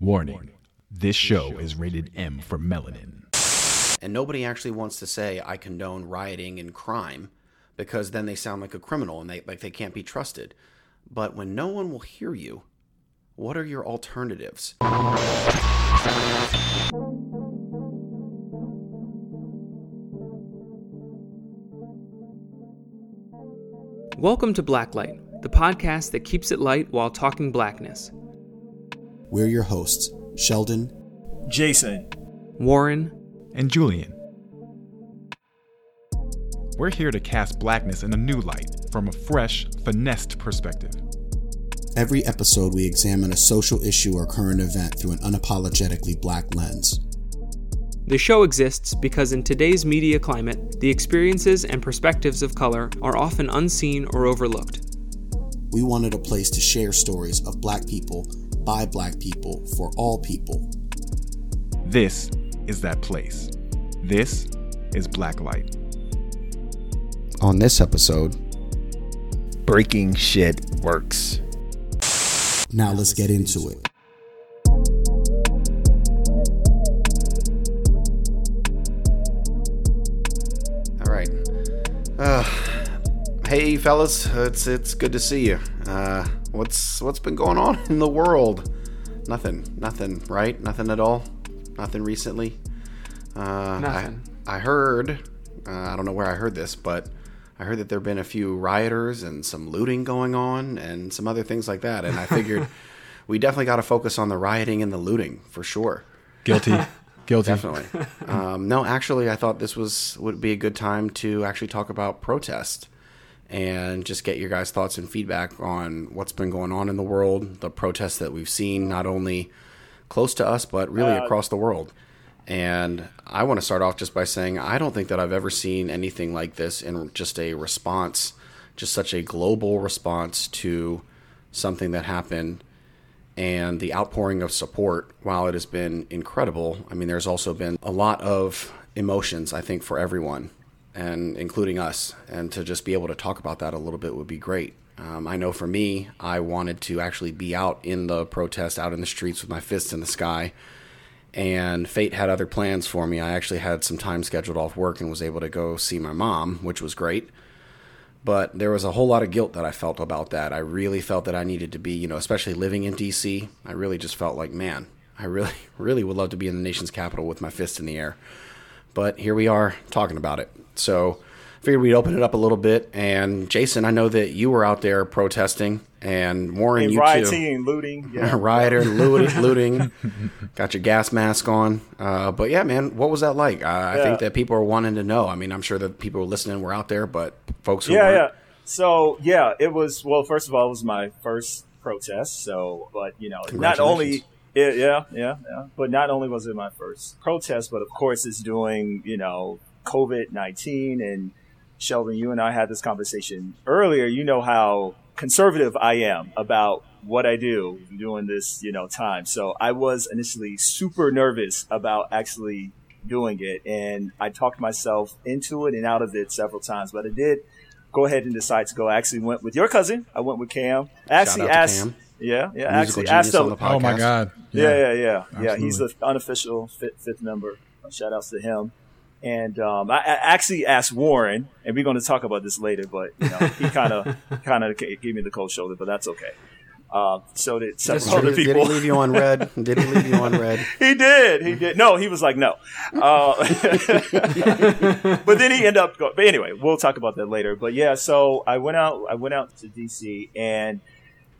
Warning this show is rated M for melanin. And nobody actually wants to say I condone rioting and crime because then they sound like a criminal and they like they can't be trusted. But when no one will hear you, what are your alternatives? Welcome to Blacklight, the podcast that keeps it light while talking blackness. We're your hosts, Sheldon, Jason, Warren, And Julian. We're here to cast blackness in a new light from a fresh, finessed perspective. Every episode, we examine a social issue or current event through an unapologetically black lens. The show exists because in today's media climate, the experiences and perspectives of color are often unseen or overlooked. We wanted a place to share stories of black people, by black people, for all people. This is that place. This is Black Blacklight. On this episode, breaking shit works. Now let's get into it. All right. Uh, hey, fellas, it's it's good to see you. Uh, what's what's been going on in the world? Nothing, nothing, right? Nothing at all. Nothing recently. Uh, Nothing. I, I heard. Uh, I don't know where I heard this, but I heard that there've been a few rioters and some looting going on and some other things like that. And I figured we definitely got to focus on the rioting and the looting for sure. Guilty. Guilty. Definitely. um, no, actually, I thought this was would be a good time to actually talk about protest and just get your guys' thoughts and feedback on what's been going on in the world, the protests that we've seen, not only close to us but really uh, across the world. And I want to start off just by saying I don't think that I've ever seen anything like this in just a response, just such a global response to something that happened and the outpouring of support, while it has been incredible, I mean, there's also been a lot of emotions, I think, for everyone, and including us. And to just be able to talk about that a little bit would be great. Um, I know for me, I wanted to actually be out in the protest, out in the streets with my fists in the sky. And fate had other plans for me. I actually had some time scheduled off work and was able to go see my mom, which was great but there was a whole lot of guilt that I felt about that. I really felt that I needed to be, you know, especially living in DC. I really just felt like, man, I really, really would love to be in the nation's capital with my fist in the air. But here we are talking about it. So figured we'd open it up a little bit. And Jason, I know that you were out there protesting, and Warren, and you rioting too. and looting. Yeah. Rioter, looting, looting, got your gas mask on. Uh, but yeah, man, what was that like? Uh, I think that people are wanting to know. I mean, I'm sure that people listening were out there, but folks who yeah, weren't, yeah. So yeah, it was. Well, first of all, it was my first protest. So, but you know, not only. Yeah, yeah, yeah, yeah. But not only was it my first protest, but of course it's doing, you know, COVID 19. And Sheldon, you and I had this conversation earlier. You know how conservative I am about what I do during this, you know, time. So I was initially super nervous about actually doing it. And I talked myself into it and out of it several times, but I did go ahead and decide to go. I actually went with your cousin. I went with Cam. I actually out to asked, Cam. yeah, yeah, musical actually asked him. Oh my God. Yeah, yeah, yeah, yeah. He's the unofficial fifth, fifth member. Shout outs to him. And um, I, I actually asked Warren, and we're going to talk about this later, but you know, he kind of kind of gave me the cold shoulder, but that's okay. Uh, so did several Did other he, did people. he leave you on red? Did he leave you on red? He did. He did. No, he was like, no. Uh, but then he ended up. Go- but anyway, we'll talk about that later. But yeah, so I went out. I went out to DC, and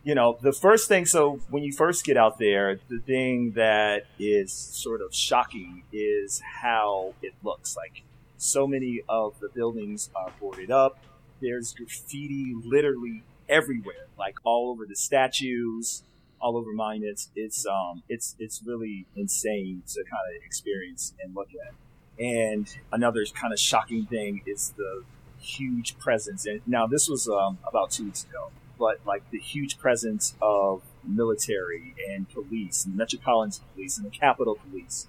you know, the first thing. So when you first get out there, the thing that is sort of shocking is how it looks. Like so many of the buildings are boarded up. There's graffiti literally everywhere, like all over the statues all over monuments. It's um, it's it's really insane to kind of experience and look at. And another kind of shocking thing is the huge presence. And now this was um, about two weeks ago, but like the huge presence of military and police and metropolitan police and the Capitol Police.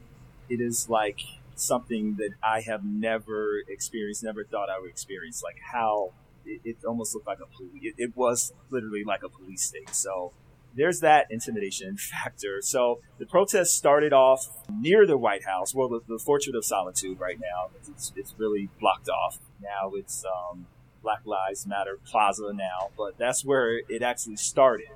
It is like something that I have never experienced, never thought I would experience. Like how it, it almost looked like a police. It, it was literally like a police state. So there's that intimidation factor. So the protest started off near the White House, well, the, the of Solitude right now. It's, it's really blocked off. Now it's um, Black Lives Matter Plaza now, but that's where it actually started.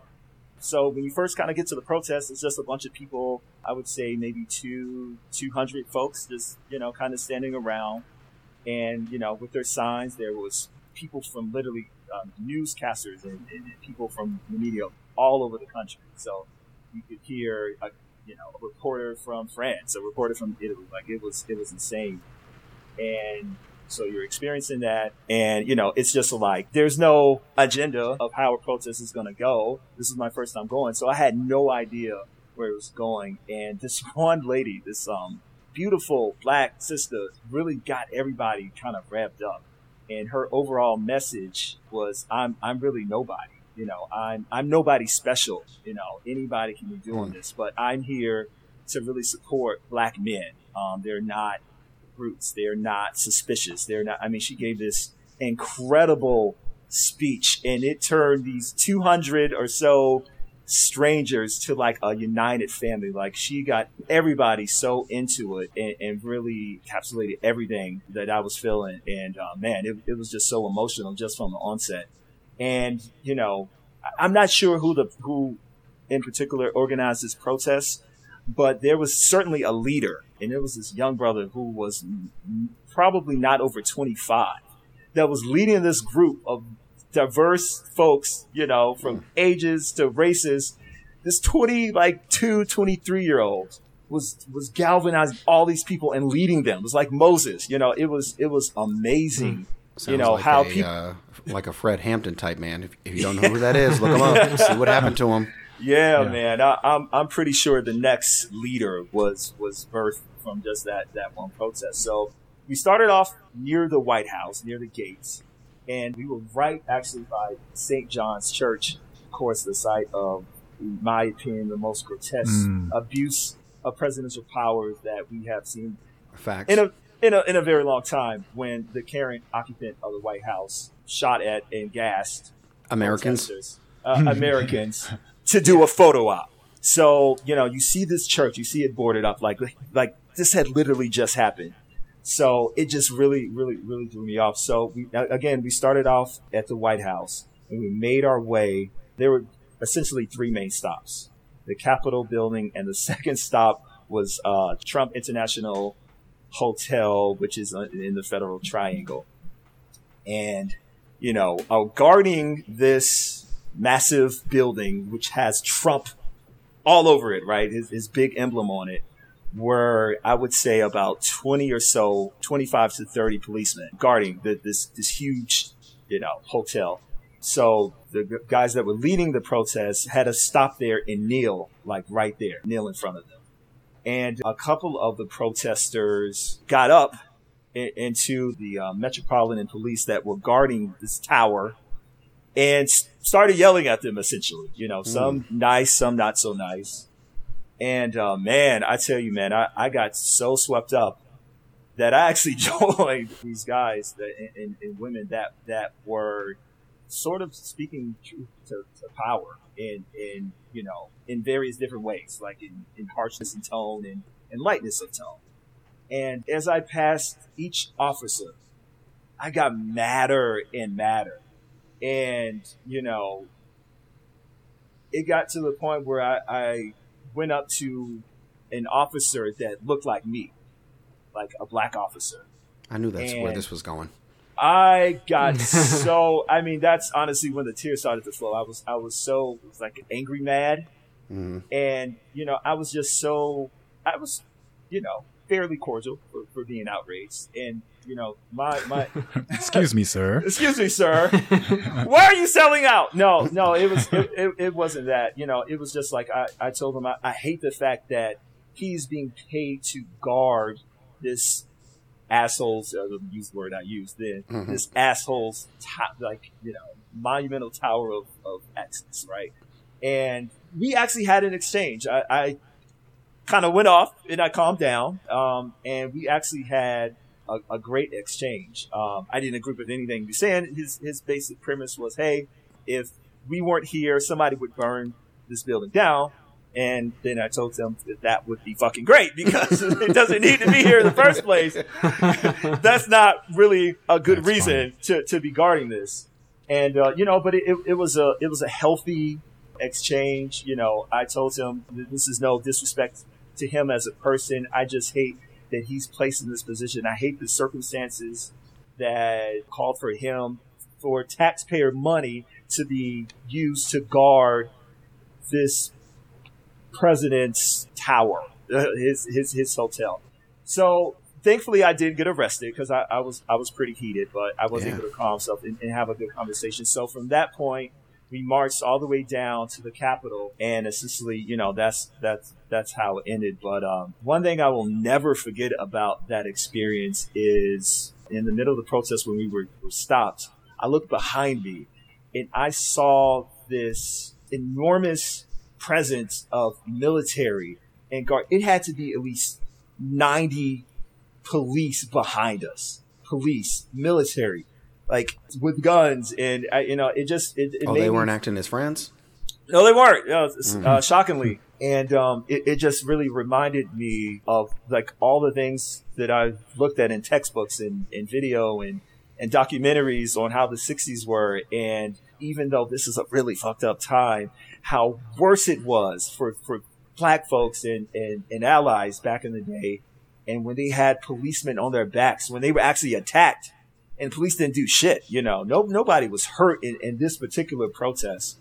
So when you first kind of get to the protest, it's just a bunch of people. I would say maybe two, 200 folks just, you know, kind of standing around and, you know, with their signs, there was people from literally um, newscasters and, and, people from the media all over the country. So you could hear a, you know, a reporter from France, a reporter from Italy. Like it was, it was insane. And so you're experiencing that. And, you know, it's just like, there's no agenda of how a protest is going to go. This is my first time going. So I had no idea where it was going. And this one lady, this, um, beautiful black sister really got everybody kind of wrapped up. And her overall message was, I'm, I'm really nobody. You know, I'm, I'm nobody special. You know, anybody can be doing this, but I'm here to really support black men. Um, they're not brutes. They're not suspicious. They're not, I mean, she gave this incredible speech and it turned these 200 or so strangers to like a united family. Like she got everybody so into it and, and really encapsulated everything that I was feeling. And uh, man, it, it was just so emotional just from the onset. And you know, I'm not sure who the who in particular organized this protest, but there was certainly a leader, and it was this young brother who was probably not over 25 that was leading this group of diverse folks, you know, from ages to races. This 20, like two, 23 year old was, was galvanizing all these people and leading them. It was like Moses, you know, it was, it was amazing. Mm. you know, like how people, uh, like a Fred Hampton type man. If, if you don't know who that is, look him up, see what happened to him. Yeah, yeah. man. I, am I'm, I'm pretty sure the next leader was was birthed from just that that one protest. So we started off near the White House, near the gates, and we were right actually by St. John's Church, of course, the site of, in my opinion, the most grotesque mm. abuse of presidential powers that we have seen. Facts. In a in a in a very long time, when the current occupant of the White House shot at and gassed Americans, uh, Americans to do a photo op. So, you know, you see this church, you see it boarded up like, like this had literally just happened. So it just really, really, really threw me off. So we, again, we started off at the White House and we made our way. There were essentially three main stops, the Capitol building. And the second stop was, uh, Trump International Hotel, which is uh, in the Federal Triangle. And, you know, uh, guarding this massive building, which has Trump all over it, right? His, his big emblem on it were, I would say, about 20 or so, 25 to 30 policemen guarding the, this, this huge, you know, hotel. So the guys that were leading the protest had to stop there and kneel, like right there, kneel in front of them. And a couple of the protesters got up into the uh, Metropolitan Police that were guarding this tower and started yelling at them essentially. You know, some mm. nice, some not so nice. And uh, man, I tell you, man, I, I got so swept up that I actually joined these guys that, and, and, women that that were sort of speaking truth to, to power in in you know in various different ways, like in, in harshness and tone and, and lightness of tone. And as I passed each officer, I got madder and madder and, you know, it got to the point where I, I went up to an officer that looked like me, like a black officer. I knew that's and where this was going. I got so. I mean, that's honestly when the tears started to flow. I was, I was so, was like angry, mad, mm-hmm. and you know, I was just so. I was, you know, fairly cordial for, for being outraged, and you know, my my. excuse me, sir. excuse me, sir. Why are you selling out? No, no, it was it, it, it, wasn't that. You know, it was just like I, I told him I, I hate the fact that he's being paid to guard this assholes. Uh, use the word I used then. Mm-hmm. This asshole's top, like you know, monumental tower of of excellence, right? And we actually had an exchange. I, I kind of went off and I calmed down. Um, and we actually had a, a great exchange. Um, I didn't agree with anything he was saying. His his basic premise was, hey, if we weren't here, somebody would burn this building down. And then I told them that that would be fucking great because it doesn't need to be here in the first place. That's not really a good That's reason to, to be guarding this. And, uh, you know, but it, it, was a, it was a healthy exchange. You know, I told him this is no disrespect to him as a person. I just hate that he's placed in this position. I hate the circumstances that called for him for taxpayer money to be used to guard this president's tower, uh, his his his hotel. So thankfully, I did get arrested because I, I, was I was pretty heated, but I was Yeah. able to calm myself and, and have a good conversation. So from that point, we marched all the way down to the Capitol, and essentially, you know, that's that's that's how it ended. But um, one thing I will never forget about that experience is in the middle of the protest when we were, were stopped. I looked behind me, and I saw this enormous presence of military and guard. It had to be at least ninety police behind us, police, military, like with guns, and uh, you know, it just it, it Oh, they weren't acting as friends. no, they weren't. Uh, s- uh, shockingly, and um, it, it just really reminded me of like all the things that I've looked at in textbooks and, and video and and documentaries on how the '60s were, and even though this is a really fucked up time, how worse it was for for black folks and, and, and allies back in the day, and when they had policemen on their backs, when they were actually attacked, and police didn't do shit. You know, no nobody was hurt in, in this particular protest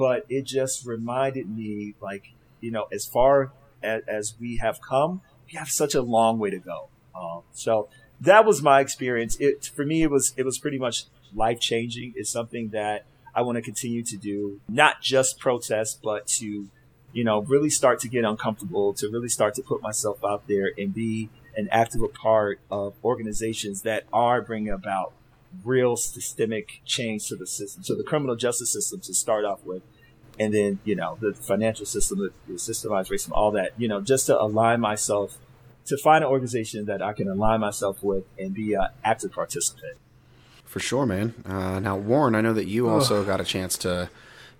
but it just reminded me like you know as far as, as we have come we have such a long way to go. Um, so that was my experience. It for me it was it was pretty much life changing it's something that i want to continue to do not just protest but to you know really start to get uncomfortable to really start to put myself out there and be an active part of organizations that are bringing about real systemic change to the system, to the criminal justice system to start off with. And then, you know, the financial system, the, the systemized racism, all that, you know, just to align myself, to find an organization that I can align myself with and be an active participant. For sure, man. Uh, now, Warren, I know that you also got a chance to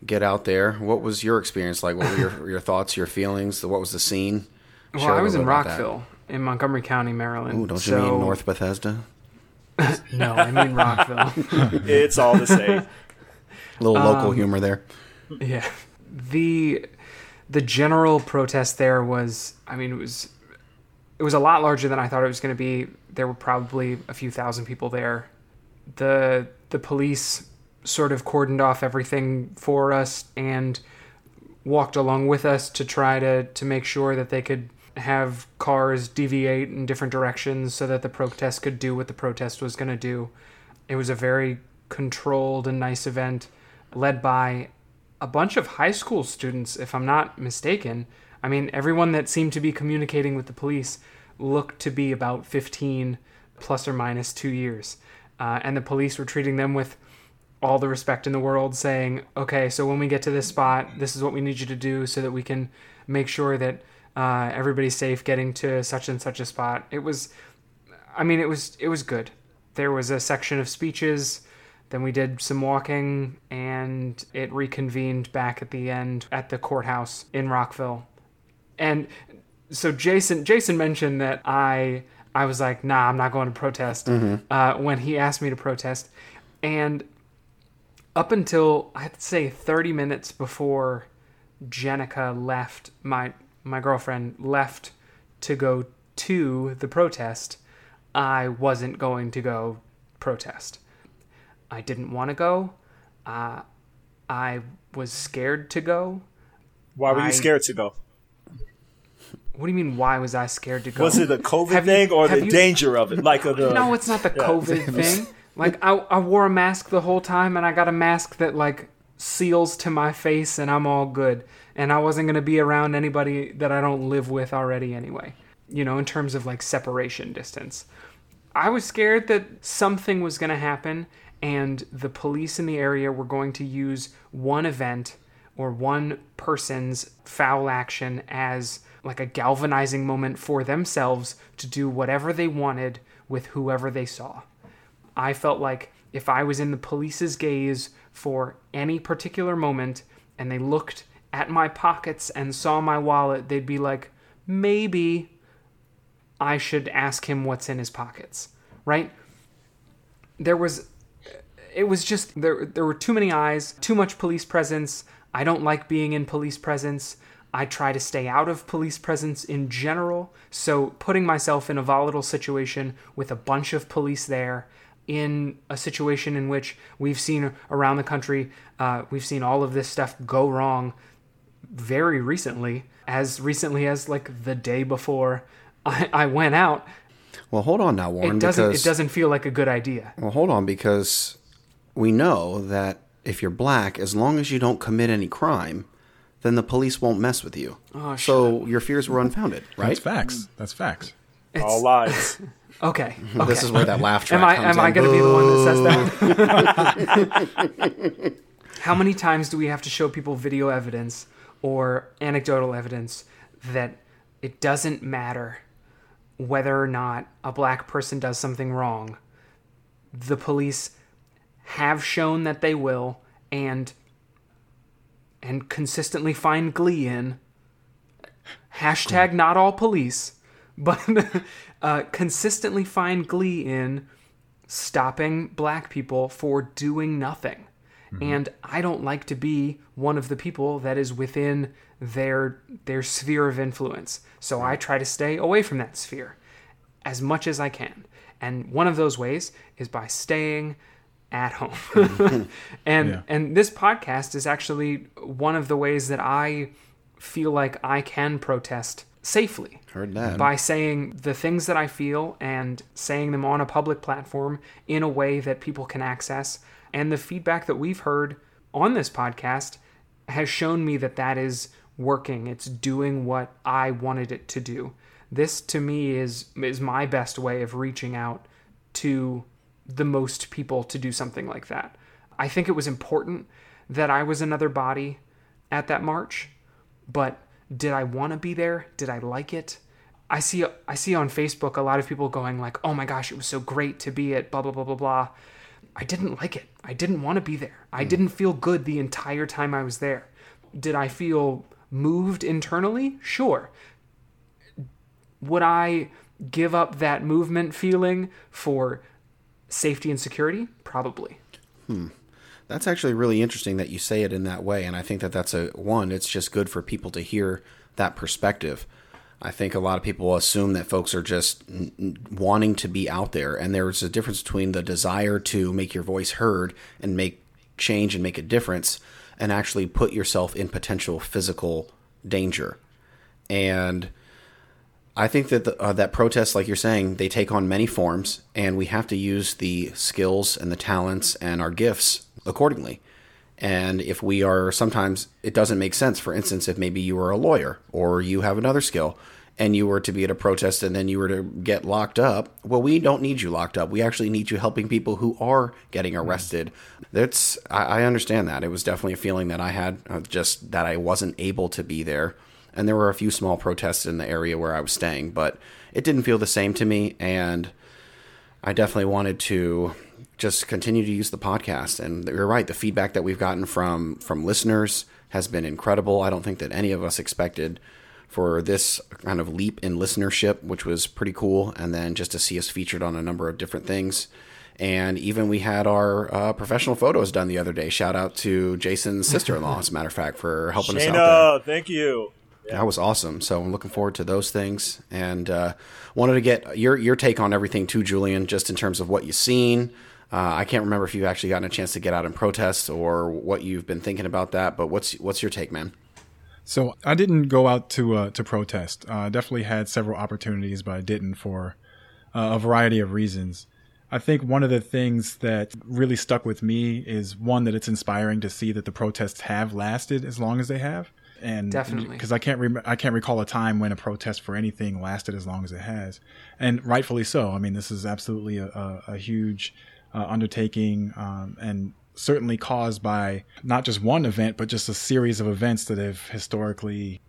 get out there. What was your experience like? What were your, your thoughts, your feelings? What was the scene? Well, Share a I was in little that. Rockville, in Montgomery County, Maryland. Ooh, don't you mean North Bethesda? No, I mean Rockville. It's all the same. A little local Um, humor there. yeah. The the general protest there was I mean it was it was a lot larger than I thought it was going to be. There were probably a few thousand people there. The the police sort of cordoned off everything for us and walked along with us to try to to make sure that they could have cars deviate in different directions so that the protest could do what the protest was going to do. It was a very controlled and nice event led by a bunch of high school students, if I'm not mistaken. I mean, everyone that seemed to be communicating with the police looked to be about 15 plus or minus two years. Uh, and the police were treating them with all the respect in the world, saying, okay, so when we get to this spot, this is what we need you to do so that we can make sure that uh, everybody's safe getting to such and such a spot. It was, I mean, it was it was good. There was a section of speeches. Then we did some walking, and it reconvened back at the end at the courthouse in Rockville. And so Jason Jason mentioned that I I was like, nah, I'm not going to protest uh, when he asked me to protest, and up until I'd say 30 minutes before Jenica left, my my girlfriend left to go to the protest, I wasn't going to go protest. I didn't want to go. Uh, I was scared to go. Why were I- you scared to go? What do you mean? Why was I scared to go? Was it a COVID Have you- thing or the you- danger of it? Like a, the No, it's not the COVID thing. Like I, I wore a mask the whole time, and I got a mask that like seals to my face, and I'm all good. And I wasn't gonna be around anybody that I don't live with already anyway. You know, in terms of like separation distance. I was scared that something was gonna happen, and the police in the area were going to use one event or one person's foul action as like a galvanizing moment for themselves to do whatever they wanted with whoever they saw. I felt like if I was in the police's gaze for any particular moment and they looked at my pockets and saw my wallet, they'd be like, maybe I should ask him what's in his pockets, right? There was it was just there there were too many eyes, too much police presence. I don't like being in police presence. I try to stay out of police presence in general. So putting myself in a volatile situation with a bunch of police there in a situation in which we've seen around the country, uh, we've seen all of this stuff go wrong very recently, as recently as like the day before I, I went out. Well, hold on now, Warren. It doesn't. because, It doesn't feel like a good idea. Well, hold on, because we know that if you're black, as long as you don't commit any crime, then the police won't mess with you. Oh, so your fears were unfounded, right? That's facts. That's facts. All lies. Okay. okay. This is where that laugh track Am I comes am I going to be the one that says that? How many times do we have to show people video evidence or anecdotal evidence that it doesn't matter whether or not a black person does something wrong? The police have shown that they will and and consistently find glee in hashtag not all police but uh, consistently find glee in stopping black people for doing nothing. And I don't like to be one of the people that is within their their sphere of influence. So I try to stay away from that sphere as much as I can. And one of those ways is by staying at home. and Yeah. and this podcast is actually one of the ways that I feel like I can protest safely Heard that. by saying the things that I feel and saying them on a public platform in a way that people can access. And the feedback that we've heard on this podcast has shown me that that is working. It's doing what I wanted it to do. This to me is is my best way of reaching out to the most people to do something like that. I think it was important that I was another body at that march, but did I want to be there? Did I like it? I see I see on Facebook a lot of people going like, "Oh my gosh, it was so great to be at blah blah blah blah blah." I didn't like it. I didn't want to be there. I hmm. didn't feel good the entire time I was there. Did I feel moved internally? Sure. Would I give up that movement feeling for safety and security? Probably. Hmm. That's actually really interesting that you say it in that way, and I think that that's a one. It's just good for people to hear that perspective. I think a lot of people assume that folks are just wanting to be out there, and there's a difference between the desire to make your voice heard and make change and make a difference, and actually put yourself in potential physical danger. And I think that the, uh, that protests, like you're saying, they take on many forms, and we have to use the skills and the talents and our gifts accordingly. And if we are sometimes, it doesn't make sense. For instance, if maybe you were a lawyer or you have another skill and you were to be at a protest and then you were to get locked up, well, we don't need you locked up. We actually need you helping people who are getting arrested. That's, I, I understand that. It was definitely a feeling that I had, uh, just that I wasn't able to be there. And there were a few small protests in the area where I was staying, but it didn't feel the same to me. And I definitely wanted to just continue to use the podcast. And you're right, the feedback that we've gotten from from listeners has been incredible. I don't think that any of us expected for this kind of leap in listenership, which was pretty cool. And then just to see us featured on a number of different things. And even we had our uh, professional photos done the other day. Shout out to Jason's sister-in-law, as a matter of fact, for helping us out there thank you. That was awesome. So I'm looking forward to those things, and uh, wanted to get your your take on everything too, Julian, just in terms of what you've seen. Uh, I can't remember if you've actually gotten a chance to get out and protest or what you've been thinking about that. But what's what's your take, man? So I didn't go out to uh, to protest. Uh, I definitely had several opportunities, but I didn't for uh, a variety of reasons. I think one of the things that really stuck with me is one that it's inspiring to see that the protests have lasted as long as they have, and Definitely. because I can't rem- I can't recall a time when a protest for anything lasted as long as it has, and rightfully so. I mean, this is absolutely a, a, a huge uh, undertaking, um, and certainly caused by not just one event, but just a series of events that have historically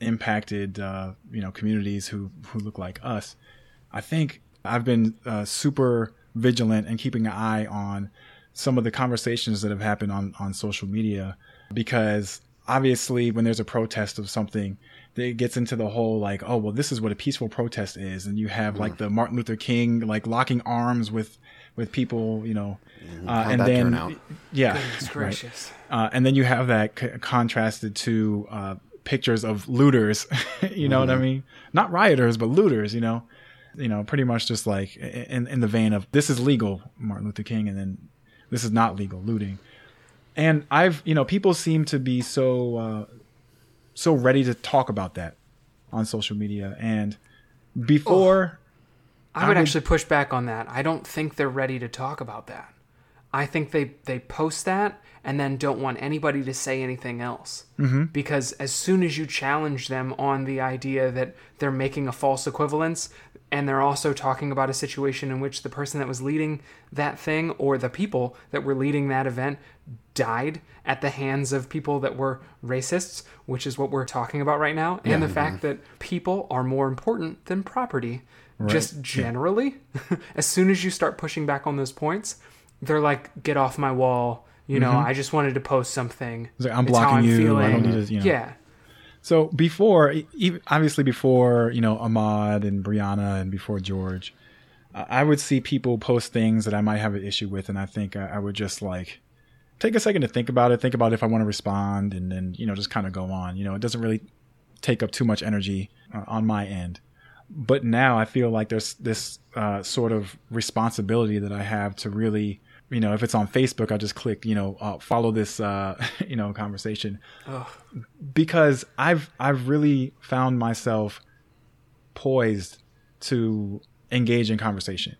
impacted uh, you know communities who who look like us. I think I've been uh, super vigilant and keeping an eye on some of the conversations that have happened on on social media because obviously when there's a protest of something, it gets into the whole like, oh well, this is what a peaceful protest is, and you have like the Martin Luther King like locking arms with with people, you know, uh, How'd and then out? yeah, Goodness right. Uh, and then you have that c- contrasted to uh, pictures of looters. you know what I mean? Not rioters, but looters. You know, you know, pretty much just like in in the vein of this is legal, Martin Luther King, and then this is not legal, looting. And I've, you know, people seem to be so uh, so ready to talk about that on social media, and before. I I would would- actually push back on that. I don't think they're ready to talk about that. I think they they post that and then don't want anybody to say anything else. Mm-hmm. Because as soon as you challenge them on the idea that they're making a false equivalence, and they're also talking about a situation in which the person that was leading that thing or the people that were leading that event died at the hands of people that were racists, which is what we're talking about right now, and the fact that people are more important than property. Just generally, as soon as you start pushing back on those points, they're like, "Get off my wall." You know, I just wanted to post something. Like, I'm It's blocking you. I don't need to, you know. Yeah, So before, even obviously before you know Ahmaud and Breonna and before George, uh, I would see people post things that I might have an issue with, and I think I, I would just like take a second to think about it, think about if I want to respond, and then you know just kind of go on. You know, it doesn't really take up too much energy uh, on my end. But now I feel like there's this uh, sort of responsibility that I have to really, you know, if it's on Facebook, I just click, you know, uh, follow this, uh, you know, conversation because I've I've really found myself poised to engage in conversation,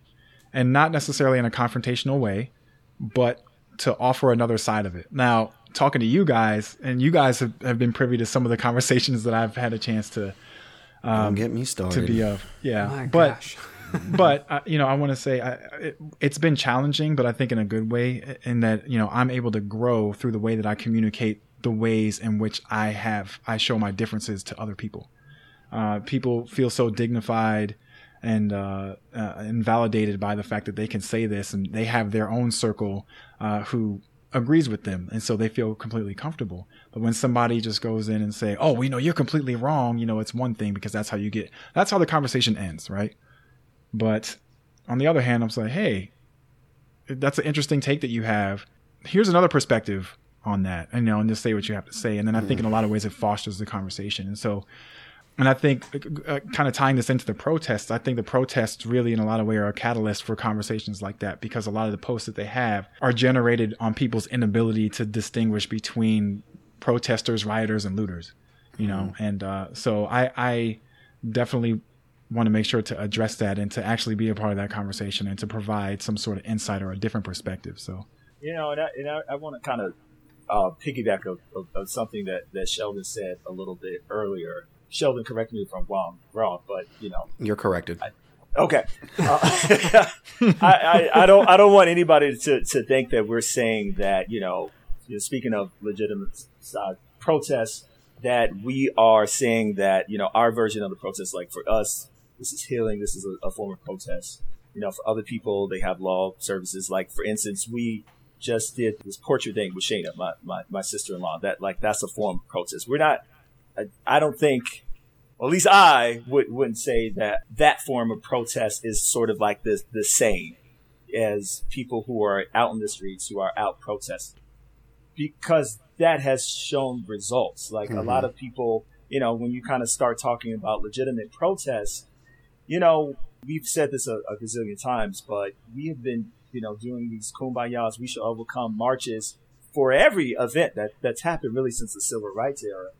and not necessarily in a confrontational way, but to offer another side of it. Now, talking to you guys, and you guys have, have been privy to some of the conversations that I've had a chance to Don't get me started. to be of. Yeah, my but gosh. but uh, you know, I want to say I, it, it's been challenging, but I think in a good way, in that you know I'm able to grow through the way that I communicate the ways in which I have I show my differences to other people. Uh, people feel so dignified and uh, uh, and validated by the fact that they can say this, and they have their own circle uh, who agrees with them, and so they feel completely comfortable. But when somebody just goes in and say, "Oh, you know, you're completely wrong," you know, it's one thing because that's how you get. That's how the conversation ends, right? But on the other hand, I'm saying, hey, that's an interesting take that you have. Here's another perspective on that, and you know, and just say what you have to say. And then I think in a lot of ways it fosters the conversation. And so, and I think uh, kind of tying this into the protests, I think the protests really, in a lot of ways, are a catalyst for conversations like that because a lot of the posts that they have are generated on people's inability to distinguish between protesters, rioters, and looters. You know, and uh, so I, I definitely want to make sure to address that and to actually be a part of that conversation and to provide some sort of insight or a different perspective. So, You know, and I, and I, I want to kind of uh, piggyback of, of, of something that, that Sheldon said a little bit earlier. Sheldon, correct me if I'm wrong, wrong, but you know, You're corrected. Okay. Uh, I, I, I don't I don't want anybody to, to think that we're saying that, you know, you know, speaking of legitimate uh, protests, that we are saying that, you know, our version of the protest, like for us, this is healing, this is a, a form of protest. You know, for other people, they have law services. Like, for instance, we just did this portrait thing with Shayna, my, my, my sister-in-law. That, like, that's a form of protest. We're not, I, I don't think well, at least I would, wouldn't say that that form of protest is sort of like the, the same as people who are out in the streets who are out protesting because that has shown results. Like a lot mm-hmm. of people, you know, when you kind of start talking about legitimate protests, you know, we've said this a, a gazillion times, but we have been, you know, doing these kumbayas, we should overcome marches for every event that, that's happened really since the civil rights era.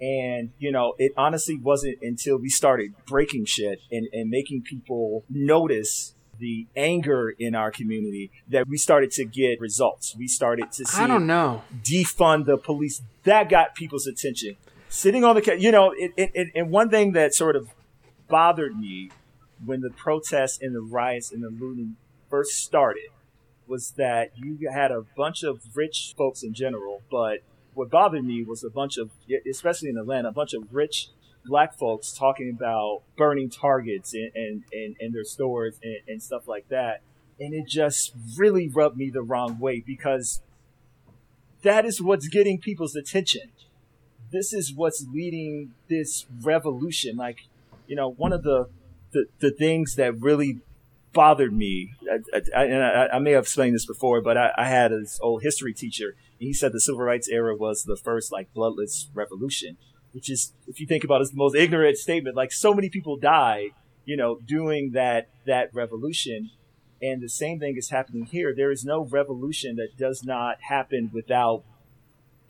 And, you know, it honestly wasn't until we started breaking shit and, and making people notice the anger in our community that we started to get results. We started to see I don't know. defund the police. That got people's attention. Sitting on the, you know, it, it, it, and one thing that sort of bothered me when the protests and the riots and the looting first started was that you had a bunch of rich folks in general, but what bothered me was a bunch of, especially in Atlanta, a bunch of rich black folks talking about burning targets and, and, and, their stores and, and stuff like that. And it just really rubbed me the wrong way because that is what's getting people's attention. this is what's leading this revolution. Like, you know, one of the the, the things that really bothered me, I, I, and I, I, may have explained this before, but I, had this old history teacher, and he said the civil rights era was the first like bloodless revolution, which is, if you think about it, is the most ignorant statement. Like so many people died, you know, doing that that revolution, and the same thing is happening here. There is no revolution that does not happen without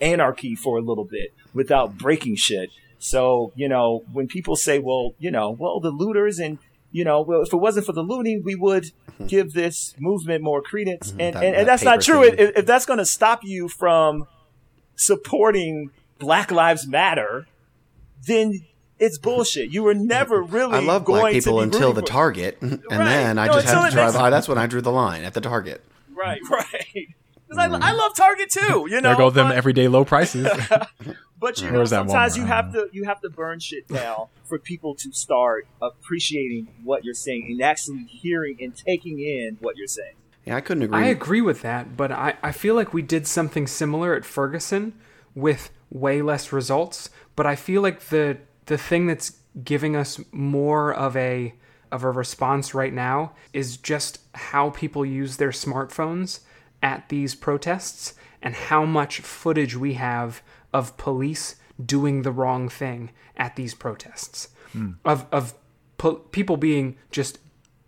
anarchy for a little bit, without breaking shit. So, you know, when people say, well, you know, well, the looters and, you know, well, if it wasn't for the looting, we would mm-hmm. give this movement more credence. Mm-hmm. And, that, and, and, that's not true. If, if that's going to stop you from supporting Black Lives Matter, then it's bullshit. You were never really. I love black people until the target, and right. then I no, just had to draw. The, that's when I drew the line at the target. Right, right. Because mm. I, I love Target too. You know, there go them everyday low prices. but you know, sometimes you have to you have to burn shit down for people to start appreciating what you're saying and actually hearing and taking in what you're saying. Yeah, I couldn't agree. I agree with that, but I, I feel like we did something similar at Ferguson with way less results. But I feel like the the thing that's giving us more of a of a response right now is just how people use their smartphones at these protests and how much footage we have of police doing the wrong thing at these protests mm. of of po- people being just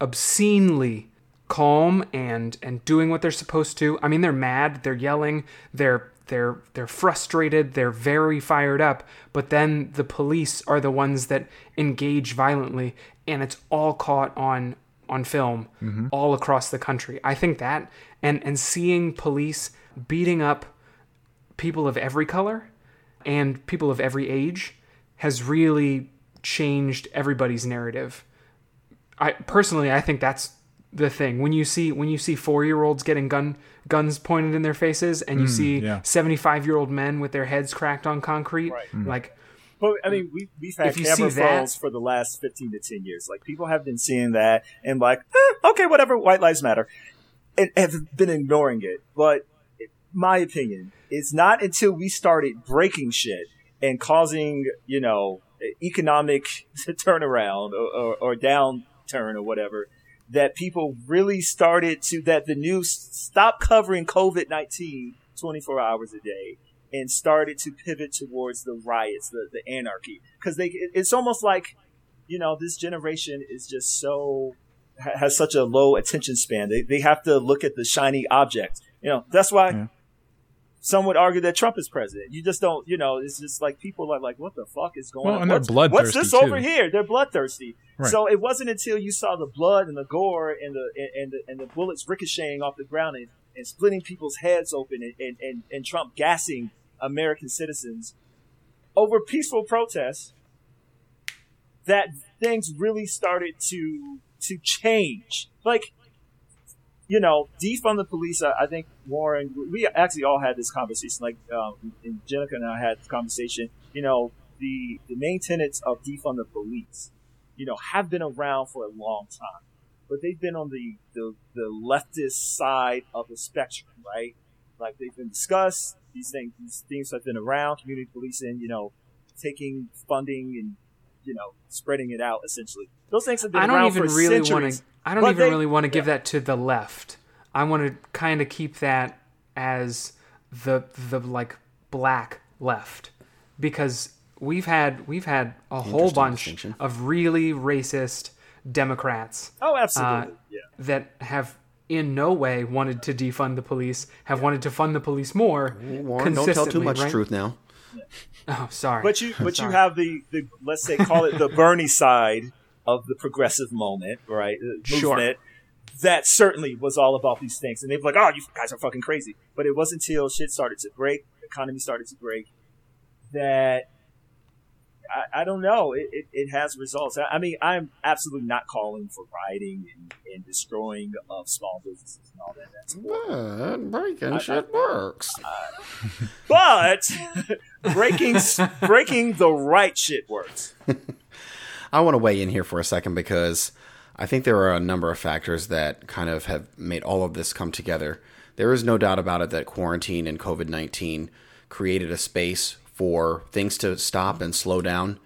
obscenely calm and and doing what they're supposed to i mean they're mad they're yelling they're they're they're frustrated they're very fired up but then the police are the ones that engage violently and it's all caught on on film mm-hmm. all across the country i think that and and seeing police beating up people of every color and people of every age has really changed everybody's narrative. I personally I think that's the thing. When you see when you see 4-year-olds getting gun guns pointed in their faces and you mm, see 75-year-old men with their heads cracked on concrete right. Like but I mean, we, we've had camera phones for the last 15 to 10 years. Like, people have been seeing that and like, eh, okay, whatever, white lives matter and have been ignoring it. But my opinion, it's not until we started breaking shit and causing, you know, economic turnaround or, or, or downturn or whatever that people really started to, that the news stopped covering COVID 19 24 hours a day and started to pivot towards the riots, the, the anarchy. Cause they, it's almost like, you know, this generation is just so has such a low attention span. They they have to look at the shiny object. You know, that's why yeah. some would argue that Trump is president. You just don't, you know, it's just like people are like, what the fuck is going well, on? And what's, they're what's this too. over here? They're bloodthirsty. Right. So it wasn't until you saw the blood and the gore and the and the, and the bullets ricocheting off the ground and, and splitting people's heads open and, and, and, and Trump gassing American citizens over peaceful protests that things really started to to change. Like, you know, defund the police. I, I think Warren, we actually all had this conversation. Like, um, and Jenica and I had this conversation. You know, the the main tenets of defund the police, you know, have been around for a long time, but they've been on the the, the leftist side of the spectrum, right? Like they've been discussed. These things, these things have been around. Community policing, you know, taking funding and you know, spreading it out essentially. Those things have been I don't even really want to. I don't even they, really want to give yeah. that to the left. I want to kind of keep that as the the like black left because we've had we've had a whole bunch of really racist Democrats. Oh, absolutely. Uh, yeah. That have in no way wanted to defund the police, have wanted to fund the police more. Warren, don't tell too much right? truth now. Oh, sorry. But you, but sorry. you have the, the let's say call it the Bernie side of the progressive moment, right? Uh, movement. Sure. That certainly was all about these things, and they were like, "Oh, you guys are fucking crazy." But it wasn't until shit started to break, the economy started to break, that I, I don't know. It, it, it, has results. I, I, mean, I'm absolutely not calling for rioting and, and destroying of small businesses and all that. That's but breaking shit works. but breaking breaking the right shit works. I want to weigh in here for a second because I think there are a number of factors that kind of have made all of this come together. There is no doubt about it that quarantine and COVID 19 created a space for things to stop and slow down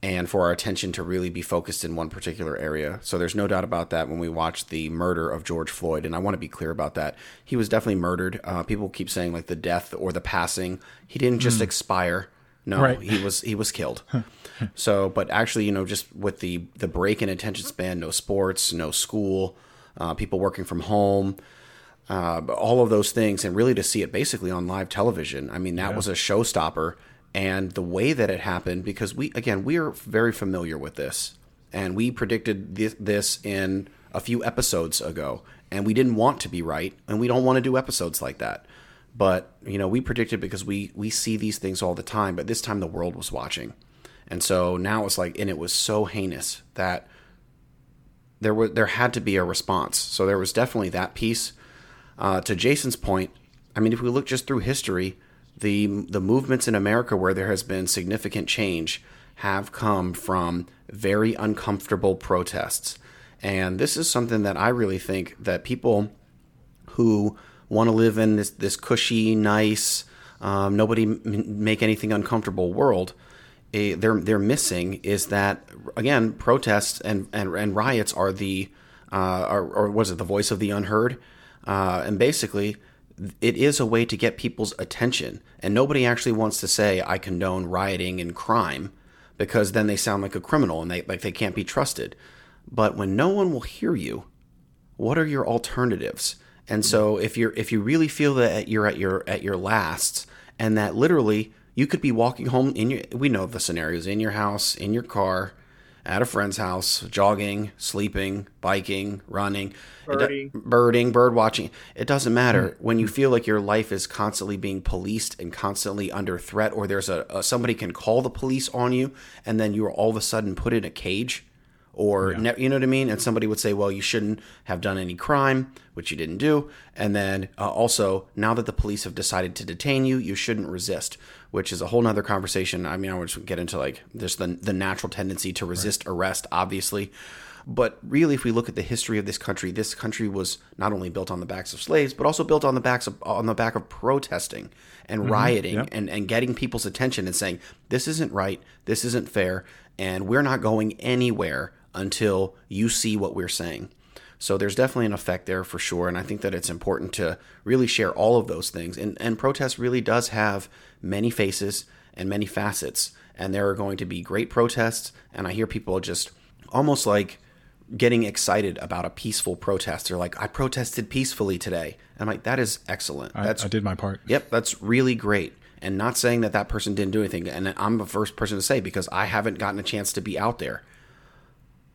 and for our attention to really be focused in one particular area. So there's no doubt about that when we watch the murder of George Floyd. And I want to be clear about that. He was definitely murdered. Uh, people keep saying like the death or the passing. He didn't just expire. No, Right. he was he was killed. so, but actually, you know, just with the the break in attention span, no sports, no school, uh, people working from home, uh, all of those things, and really to see it basically on live television. I mean, that was a showstopper, and the way that it happened, because we again we are very familiar with this, and we predicted this, in a few episodes ago, and we didn't want to be right, and we don't want to do episodes like that. But you know, we predicted because we we see these things all the time, but this time the world was watching, and so now it's like, and it was so heinous that there was there had to be a response. So there was definitely that piece. Uh, to Jason's point, I mean, if we look just through history, the the movements in America where there has been significant change have come from very uncomfortable protests, and this is something that I really think that people who want to live in this this cushy, nice, um, nobody m- make anything uncomfortable world. eh, they're they're missing is that again protests and and, and riots are the uh, or, or was it the voice of the unheard uh, and basically it is a way to get people's attention. And nobody actually wants to say I condone rioting and crime because then they sound like a criminal and they like they can't be trusted. But when no one will hear you what are your alternatives? And so if you're if you really feel that you're at your at your last and that literally you could be walking home in your we know the scenarios in your house in your car at a friend's house jogging sleeping biking running. It do- Birding. birding bird watching. It doesn't matter. Hmm. When you feel like your life is constantly being policed and constantly under threat or there's a, a somebody can call the police on you and then you're all of a sudden put in a cage or ne- you know what I mean? And somebody would say, well, you shouldn't have done any crime, which you didn't do. And then uh, also, now that the police have decided to detain you, you shouldn't resist, which is a whole nother conversation. I mean, I would just get into like just the, the natural tendency to resist arrest, obviously. But really, if we look at the history of this country, this country was not only built on the backs of slaves, but also built on the backs of on the back of protesting and rioting yep. and, and getting people's attention and saying, this isn't right, this isn't fair, and we're not going anywhere until you see what we're saying. So there's definitely an effect there for sure. And I think that it's important to really share all of those things. And, and protest really does have many faces and many facets. And there are going to be great protests. And I hear people just almost like getting excited about a peaceful protest. They're like, I protested peacefully today. And I'm like, that is excellent. I, That's I did my part. Yep, that's really great. And not saying that that person didn't do anything. And I'm the first person to say because I haven't gotten a chance to be out there.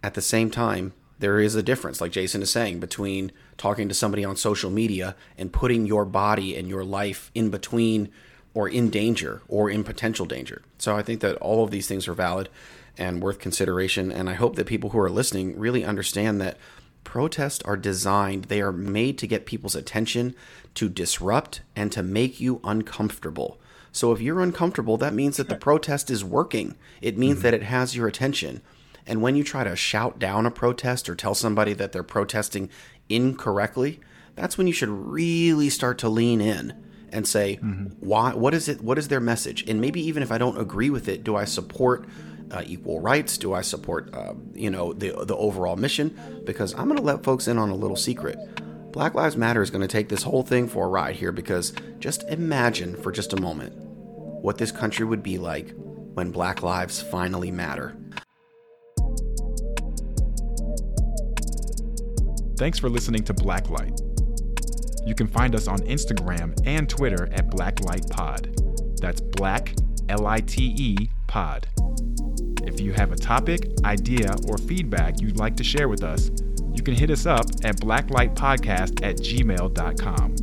At the same time, there is a difference, like Jason is saying, between talking to somebody on social media and putting your body and your life in between or in danger or in potential danger. So I think that all of these things are valid and worth consideration. And I hope that people who are listening really understand that protests are designed, they are made to get people's attention, to disrupt, and to make you uncomfortable. So if you're uncomfortable, that means that the protest is working. It means mm-hmm. that it has your attention. And when you try to shout down a protest or tell somebody that they're protesting incorrectly, that's when you should really start to lean in and say, why? What is it? What is their message? And maybe even if I don't agree with it, do I support uh, equal rights? Do I support, uh, you know, the the overall mission? Because I'm going to let folks in on a little secret. Black Lives Matter is going to take this whole thing for a ride here because just imagine for just a moment what this country would be like when Black lives finally matter. Thanks for listening to Blacklite. You can find us on Instagram and Twitter at Blacklite Pod. That's Black L I T E Pod. If you have a topic, idea, or feedback you'd like to share with us, you can hit us up at blacklitepodcast at gmail.com.